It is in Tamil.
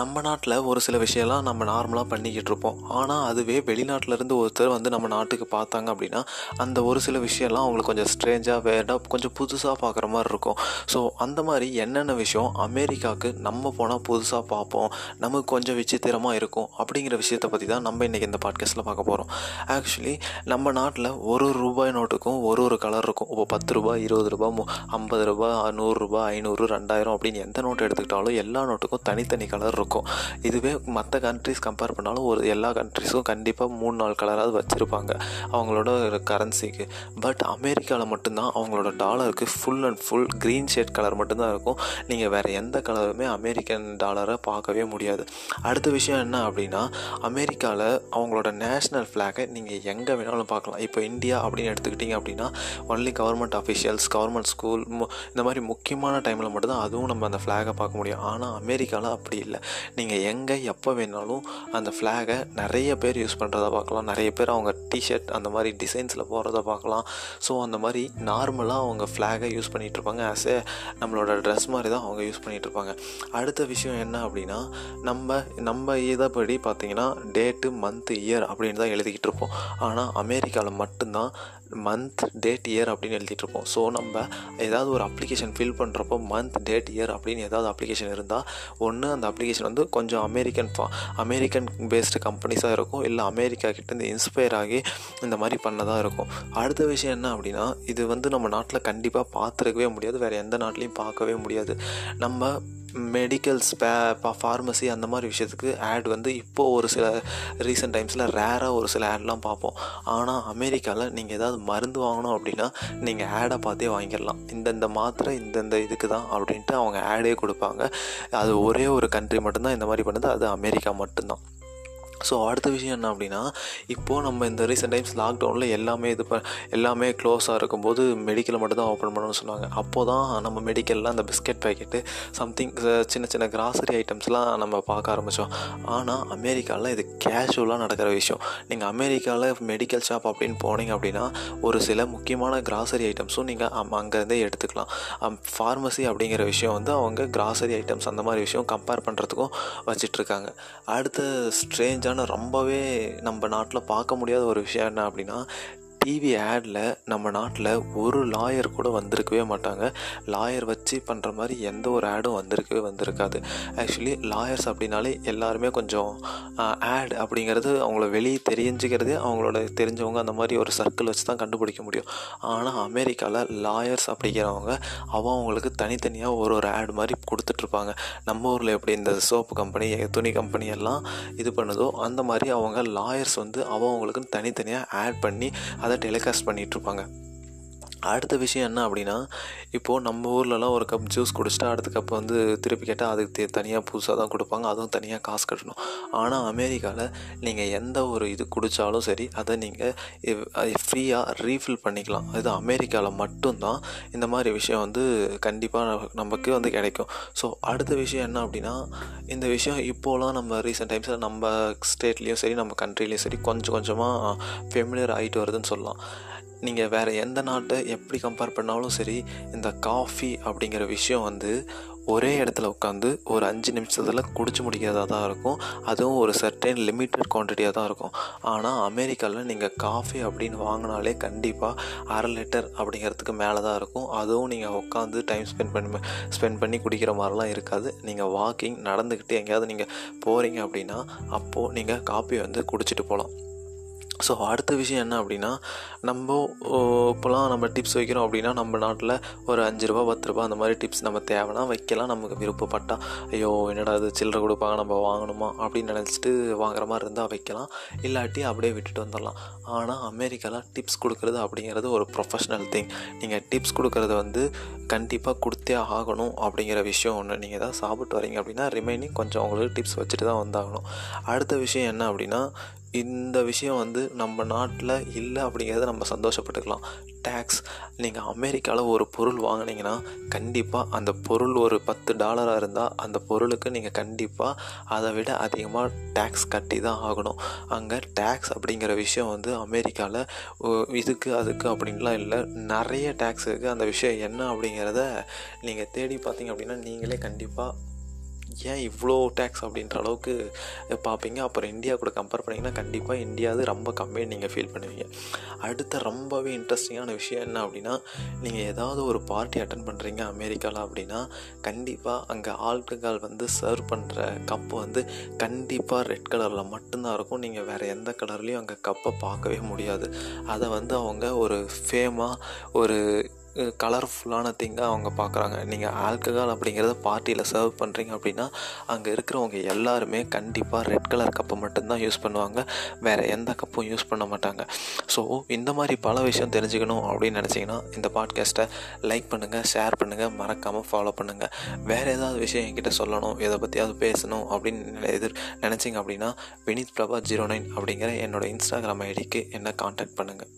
நம்ம நாட்டில் ஒரு சில விஷயம்லாம் நம்ம நார்மலாக பண்ணிக்கிட்டு இருப்போம். ஆனால் அதுவே வெளிநாட்டிலேருந்து ஒருத்தர் வந்து நம்ம நாட்டுக்கு பார்த்தாங்க அப்படின்னா அந்த ஒரு சில விஷயம்லாம் அவங்களுக்கு கொஞ்சம் ஸ்ட்ரேஞ்சாக வேற கொஞ்சம் புதுசாக பார்க்குற மாதிரி இருக்கும். ஸோ அந்த மாதிரி என்னென்ன விஷயம் அமெரிக்காவுக்கு நம்ம போனால் புதுசாக பார்ப்போம் நமக்கு கொஞ்சம் விசித்திரமாக இருக்கும் அப்படிங்கிற விஷயத்தை பற்றி தான் நம்ம இன்றைக்கி இந்த பாட்காஸ்ட்டில் பார்க்க போகிறோம் ஆக்சுவலி நம்ம நாட்டில் ஒரு ஒரு ரூபாய் நோட்டுக்கும் ஒரு ஒரு கலர் இருக்கும். இப்போ பத்து ரூபாய் இருபது ரூபாய் மு ஐம்பது ரூபாய் நூறுரூபா ஐநூறு ரெண்டாயிரம் அப்படின்னு எந்த நோட்டு எடுத்துக்கிட்டாலும் எல்லா நோட்டுக்கும் தனித்தனி கலர் இருக்கும். இருக்கும். இதுவே மற்ற கண்ட்ரிஸ் கம்பேர் பண்ணாலும் ஒரு எல்லா கண்ட்ரிஸும் கண்டிப்பாக மூணு நாலு கலராவது வச்சுருப்பாங்க. அவங்களோட கரன்சிக்கு பட் அமெரிக்காவில் மட்டும்தான் அவங்களோட டாலருக்கு full and full green shade colour மட்டும்தான் இருக்கும். நீங்கள் வேறு எந்த கலருமே அமெரிக்கன் டாலரை பார்க்கவே முடியாது. அடுத்த விஷயம் என்ன அப்படின்னா அமெரிக்காவில் அவங்களோட நேஷ்னல் ஃப்ளாகை நீங்கள் எங்கே வேணாலும் பார்க்கலாம். இப்போ இந்தியா அப்படின்னு எடுத்துக்கிட்டிங்க அப்படின்னா only government officials government school இந்த மாதிரி முக்கியமான டைமில் மட்டும்தான் அதுவும் நம்ம அந்த ஃப்ளாகை பார்க்க முடியும். ஆனால் அமெரிக்காவில் அப்படி இல்லை. நீங்கள் எங்கே எப்போ வேணாலும் அந்த ஃப்ளாகை நிறைய பேர் யூஸ் பண்ணுறத பார்க்கலாம். நிறைய பேர் அவங்க டிஷர்ட் அந்த மாதிரி டிசைன்ஸில் போகிறத பார்க்கலாம். ஸோ அந்த மாதிரி நார்மலாக அவங்க ஃப்ளாகை யூஸ் பண்ணிகிட்டு இருப்பாங்க. ஆஸ் ஏ நம்மளோட ட்ரெஸ் மாதிரி தான் அவங்க யூஸ் பண்ணிகிட்டு இருப்பாங்க. அடுத்த விஷயம் என்ன அப்படின்னா நம்ம நம்ம இதைப்படி பார்த்தீங்கன்னா டேட்டு மந்த்து இயர் அப்படின்னு தான் எழுதிக்கிட்டு இருப்போம். ஆனால் அமெரிக்காவில் மட்டும்தான் மந்த் டேட் இயர் அப்படின்னு எழுதிட்டு இருப்போம். ஸோ நம்ம ஏதாவது ஒரு அப்ளிகேஷன் ஃபில் பண்ணுறப்போ மந்த் டேட் இயர் அப்படின்னு ஏதாவது அப்ளிகேஷன் இருந்தால் ஒன்று அந்த அப்ளிகேஷன் வந்து கொஞ்சம் அமெரிக்கன் ஃபா அமெரிக்கன் பேஸ்டு கம்பெனிஸாக இருக்கும். இல்லை அமெரிக்கா கிட்டேருந்து இன்ஸ்பயர் ஆகி இந்த மாதிரி பண்ணதாக இருக்கும். அடுத்த விஷயம் என்ன அப்படின்னா இது வந்து நம்ம நாட்டில் கண்டிப்பாக பார்த்துருக்கவே முடியாது. வேறு எந்த நாட்டிலையும் பார்க்கவே முடியாது. நம்ம மெடிக்கல்ஸ் ஃபார்மசி அந்த மாதிரி விஷயத்துக்கு ஆட் வந்து இப்போது ஒரு சில ரீசெண்ட் டைம்ஸில் ரேராக ஒரு சில ஆட்லாம் பார்ப்போம். ஆனால் அமெரிக்காவில் நீங்கள் ஏதாவது மருந்து வாங்கணும் அப்படின்னா நீங்கள் ஆடை பார்த்தே வாங்கிடலாம். இந்தந்த மாத்திரை இந்தந்த இதுக்கு தான் அப்படின்ட்டு அவங்க ஆடே கொடுப்பாங்க. அது ஒரே ஒரு கண்ட்ரி மட்டும்தான் இந்த மாதிரி பண்ணுது அது அமெரிக்கா மட்டும்தான். ஸோ அடுத்த விஷயம் என்ன அப்படின்னா இப்போது நம்ம இந்த ரீசெண்ட் டைம்ஸ் லாக்டவுனில் எல்லாமே இது ப எல்லாமே க்ளோஸாக இருக்கும்போது மெடிக்கலை மட்டும் தான் ஓப்பன் பண்ணணும்னு சொன்னாங்க. அப்போ தான் நம்ம மெடிக்கலில் அந்த பிஸ்கெட் பேக்கெட்டு சம்திங் சின்ன சின்ன கிராசரி ஐட்டம்ஸ்லாம் நம்ம பார்க்க ஆரம்பித்தோம் ஆனால் அமெரிக்காவில் இது கேஷுவலாக நடக்கிற விஷயம். நீங்கள் அமெரிக்காவில் மெடிக்கல் ஷாப் அப்படின்னு போனீங்க அப்படின்னா ஒரு சில முக்கியமான கிராசரி ஐட்டம்ஸும் நீங்கள் அங்கேருந்தே எடுத்துக்கலாம். ஃபார்மசி அப்படிங்கிற விஷயம் வந்து அவங்க கிராசரி ஐட்டம்ஸ் அந்த மாதிரி விஷயம் கம்பேர் பண்ணுறதுக்கும் வச்சிட்ருக்காங்க. அடுத்த ஸ்ட்ரேஞ்ச் ஸ்ட்ரேஞ்சான ரொம்பவே நம்ம நாட்டில் பார்க்க முடியாத ஒரு விஷயம் என்ன அப்படின்னா டிவி ஆடில் நம்ம நாட்டில் ஒரு லாயர் கூட வந்திருக்கவே மாட்டாங்க. லாயர் வச்சு பண்ணுற மாதிரி எந்த ஒரு ஆடும் வந்திருக்கவே வந்திருக்காது. ஆக்சுவலி லாயர்ஸ் அப்படின்னாலே எல்லாருமே கொஞ்சம் ஆட் அப்படிங்கிறது அவங்கள வெளியே தெரிஞ்சுக்கிறதே அவங்களோட தெரிஞ்சவங்க அந்த மாதிரி ஒரு சர்க்கிள் வச்சு தான் கண்டுபிடிக்க முடியும். ஆனால் அமெரிக்காவில் லாயர்ஸ் அப்படிங்கிறவங்க அவன் அவங்களுக்கு தனித்தனியாக ஒரு ஒரு ஆட் மாதிரி கொடுத்துட்ருப்பாங்க. நம்ம ஊரில் எப்படி இந்த சோப்பு கம்பெனி துணி கம்பெனி எல்லாம் இது பண்ணுதோ அந்த மாதிரி அவங்க லாயர்ஸ் வந்து அவன் அவங்களுக்கு தனித்தனியாக ஆட் பண்ணி அதை டெலிகாஸ்ட் பண்ணிகிட்ருப்பாங்க அடுத்த விஷயம் என்ன அப்படின்னா இப்போது நம்ம ஊர்லலாம் ஒரு கப் ஜூஸ் குடிச்சிட்டா அடுத்த கப் வந்து திருப்பி கேட்டால் அதுக்கு தனியாக புதுசாக தான் கொடுப்பாங்க. அதுவும் தனியாக காசு கட்டணும். ஆனால் அமெரிக்காவில் நீங்கள் எந்த ஒரு இது குடித்தாலும் சரி அதை நீங்கள் ஃப்ரீயாக ரீஃபில் பண்ணிக்கலாம். அது அமெரிக்காவில் மட்டும்தான். இந்த மாதிரி விஷயம் வந்து கண்டிப்பாக நமக்கு வந்து கிடைக்கும். ஸோ அடுத்த விஷயம் என்ன அப்படின்னா இந்த விஷயம் இப்போலாம் நம்ம ரீசெண்ட் டைம்ஸில் நம்ம ஸ்டேட்லேயும் சரி நம்ம கண்ட்ரிலையும் சரி கொஞ்சம் கொஞ்சமாக ஃபெமிலியர் ஆகிட்டு வருதுன்னு சொல்லலாம். நீங்கள் வேறு எந்த நாட்டை எப்படி கம்பேர் பண்ணாலும் சரி இந்த காஃபி அப்படிங்கிற விஷயம் வந்து ஒரே இடத்துல உட்காந்து ஒரு அஞ்சு நிமிஷத்தில் குடிச்சு முடிக்கிறதா தான் இருக்கும். அதுவும் ஒரு சர்டைன் லிமிட்டட் குவான்டிட்டியாக தான் இருக்கும். ஆனால் அமெரிக்காவில் நீங்கள் காஃபி அப்படின்னு வாங்கினாலே கண்டிப்பாக அரை லிட்டர் அப்படிங்கிறதுக்கு மேலே தான் இருக்கும். அதுவும் நீங்கள் உட்காந்து டைம் ஸ்பெண்ட் பண்ணி ஸ்பெண்ட் பண்ணி குடிக்கிற மாதிரிலாம் இருக்காது. நீங்கள் வாக்கிங் நடந்துக்கிட்டு எங்கேயாவது நீங்கள் போகிறீங்க அப்படின்னா அப்போது நீங்கள் காஃபி வந்து குடிச்சிட்டு போகலாம் ஸோ அடுத்த விஷயம் என்ன அப்படின்னா நம்ம இப்போலாம் நம்ம டிப்ஸ் வைக்கிறோம் அப்படின்னா நம்ம நாட்டில் ஒரு அஞ்சு ரூபா பத்து ரூபா அந்த மாதிரி டிப்ஸ் நம்ம தேவைன்னா வைக்கலாம். நமக்கு விருப்பப்பட்டால் ஐயோ என்னடா அது சில்லறை கொடுப்பாங்க நம்ம வாங்கணுமா அப்படின்னு நினச்சிட்டு வாங்குற மாதிரி இருந்தால் வைக்கலாம். இல்லாட்டி அப்படியே விட்டுட்டு வந்துடலாம். ஆனால் அமெரிக்காவில் டிப்ஸ் கொடுக்குறது அப்படிங்கிறது ஒரு ப்ரொஃபஷ்னல் திங் நீங்கள் டிப்ஸ் கொடுக்குறது வந்து கண்டிப்பாக கொடுத்தே ஆகணும் அப்படிங்கிற விஷயம் ஒன்று நீங்கள் தான் சாப்பிட்டு வரீங்க அப்படின்னா ரிமைனிங் கொஞ்சம் உங்களுக்கு டிப்ஸ் வச்சுட்டு தான் வந்தாகணும். அடுத்த விஷயம் என்ன அப்படின்னா இந்த விஷயம் வந்து நம்ம நாட்டில் இல்லை அப்படிங்கிறத நம்ம சந்தோஷப்பட்டுக்கலாம். டேக்ஸ் நீங்கள் அமெரிக்காவில் ஒரு பொருள் வாங்கினீங்கன்னா கண்டிப்பாக அந்த பொருள் ஒரு பத்து டாலராக இருந்தால் அந்த பொருளுக்கு நீங்கள் கண்டிப்பாக அதை விட அதிகமாக டேக்ஸ் கட்டி தான் ஆகணும். அங்கே டேக்ஸ் அப்படிங்கிற விஷயம் வந்து அமெரிக்காவில் இதுக்கு அதுக்கு அப்படின்லாம் இல்லை. நிறைய டேக்ஸ் இருக்குது அந்த விஷயம் என்ன அப்படிங்கிறத நீங்கள் தேடி பார்த்தீங்க அப்படின்னா நீங்களே கண்டிப்பாக ஏன் இவ்வளோ டேக்ஸ் அப்படின்ற அளவுக்கு பார்ப்பீங்க? அப்புறம் இந்தியா கூட கம்பேர் பண்ணிங்கன்னா கண்டிப்பாக இந்தியாவது ரொம்ப கம்மியாக நீங்கள் ஃபீல் பண்ணுவீங்க. அடுத்த ரொம்பவே இன்ட்ரெஸ்டிங்கான விஷயம் என்ன அப்படின்னா நீங்கள் ஏதாவது ஒரு பார்ட்டி அட்டன் பண்ணுறீங்க அமெரிக்காவில் அப்படின்னா கண்டிப்பாக அங்கே ஆல்கஹால் வந்து சர்வ் பண்ணுற கப்பு வந்து கண்டிப்பாக ரெட் கலரில் மட்டும்தான் இருக்கும். நீங்கள் வேறு எந்த கலர்லேயும் அங்கே கப்பை பார்க்கவே முடியாது. அதை வந்து அவங்க ஒரு ஃபேமாக ஒரு கலர்ஃபுல்லான திங்காக அவங்க பார்க்குறாங்க. நீங்கள் ஆல்கஹால் அப்படிங்கிறத பார்ட்டியில் சர்வ் பண்ணுறீங்க அப்படின்னா அங்கே இருக்கிறவங்க எல்லாருமே கண்டிப்பாக ரெட் கலர் கப்பை மட்டும்தான் யூஸ் பண்ணுவாங்க. வேறு எந்த கப்பும் யூஸ் பண்ண மாட்டாங்க. ஸோ இந்த மாதிரி பல விஷயம் தெரிஞ்சுக்கணும் அப்படின்னு நினச்சிங்கன்னா இந்த பாட்காஸ்ட்டை லைக் பண்ணுங்கள் ஷேர் பண்ணுங்கள் மறக்காமல் ஃபாலோ பண்ணுங்கள் வேறு ஏதாவது விஷயம் என்கிட்ட சொல்லணும் எதை பற்றியாவது பேசணும் அப்படின்னு எதிர் நினச்சிங்க அப்படின்னா வினித் பிரபா ஜீரோ நைன் அப்படிங்கிற என்னோடய இன்ஸ்டாகிராம் ஐடிக்கு என்னை காண்டாக்ட் பண்ணுங்கள்